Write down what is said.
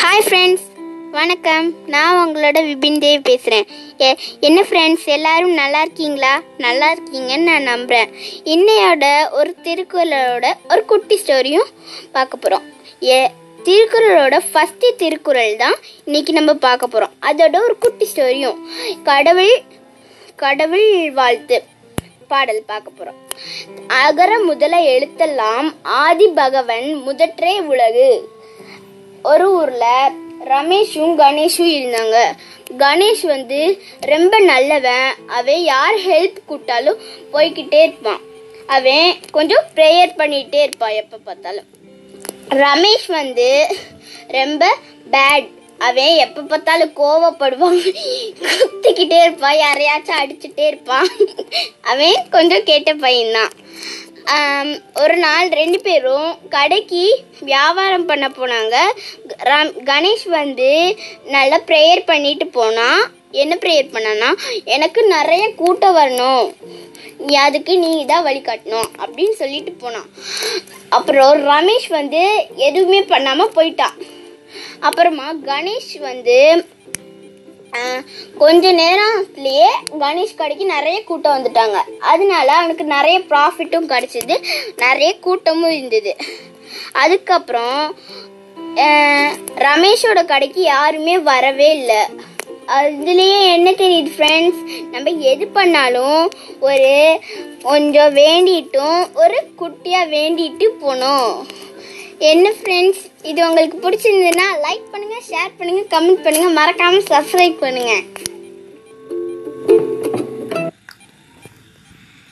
Hi friends வணக்கம். நான் உங்களோட விபின் தேவ் பேசுகிறேன் என்ன ஃப்ரெண்ட்ஸ் எல்லாரும் நல்லா இருக்கீங்களா? நல்லா இருக்கீங்கன்னு நான் நம்புகிறேன் இன்னையோட ஒரு திருக்குறளோட ஒரு குட்டி ஸ்டோரியும் பார்க்க போகிறோம் ஏ திருக்குறளோட ஃபஸ்ட்டு திருக்குறள் தான் இன்னைக்கு நம்ம பார்க்க போகிறோம் அதோட ஒரு குட்டி ஸ்டோரியும் கடவுள் கடவுள் வாழ்த்து பாடல் பார்க்க போகிறோம் அகர முதல எழுத்தெல்லாம் ஆதி பகவன் முதற்றே உலகு. ஒரு ஊர்ல ரமேஷும் கணேஷும் இருந்தாங்க. கணேஷ் வந்து ரொம்ப நல்லவன். அவன் யார் ஹெல்ப் கூட்டாலும் போய்கிட்டே இருப்பான். அவன் கொஞ்சம் ப்ரேயர் பண்ணிகிட்டே இருப்பான் எப்போ பார்த்தாலும். ரமேஷ் வந்து ரொம்ப பேட் அவன் எப்போ பார்த்தாலும் கோவப்படுவான். குத்திக்கிட்டே இருப்பான். யாரையாச்சும் அடிச்சுட்டே இருப்பான். அவன் கொஞ்சம் கேட்ட பையன்தான். ஒரு நாள் ரெண்டு பேரும் கடைக்கு வியாபாரம் பண்ண போனாங்க. ரம்- கணேஷ் வந்து நல்லா ப்ரேயர் பண்ணிட்டு போனான் என்ன ப்ரேயர் பண்ணனா எனக்கு நிறைய கூட்டம் வரணும். நீ அதுக்கு நீ தான் வழிகாட்டணும். அப்படின்னு சொல்லிட்டு போனான். அப்புறம் ரமேஷ் வந்து எதுவுமே பண்ணாமல் போயிட்டான். அப்புறமா கணேஷ் வந்து கொஞ்ச நேரத்துலயே கணேஷ் கடைக்கு நிறைய கூட்டம் வந்துட்டாங்க. அதனால அவனுக்கு நிறைய ப்ராஃபிட்டும் கிடைச்சிது. நிறைய கூட்டமும் இருந்தது. அதுக்கப்புறம் ரமேஷோட கடைக்கு யாருமே வரவே இல்லை. அதுலேயே என்ன தெரியுது ஃப்ரெண்ட்ஸ் நம்ம எது பண்ணாலும் ஒரு கொஞ்சம் வேண்டிட்டும் ஒரு குட்டியாக வேண்டிட்டு போனோம். என்ன ஃப்ரெண்ட்ஸ் இது உங்களுக்கு பிடிச்சிருந்ததுன்னா லைக் பண்ணுங்கள் ஷேர் பண்ணுங்கள் கமெண்ட் பண்ணுங்கள் மறக்காமல் சப்ஸ்கிரைப் பண்ணுங்கள்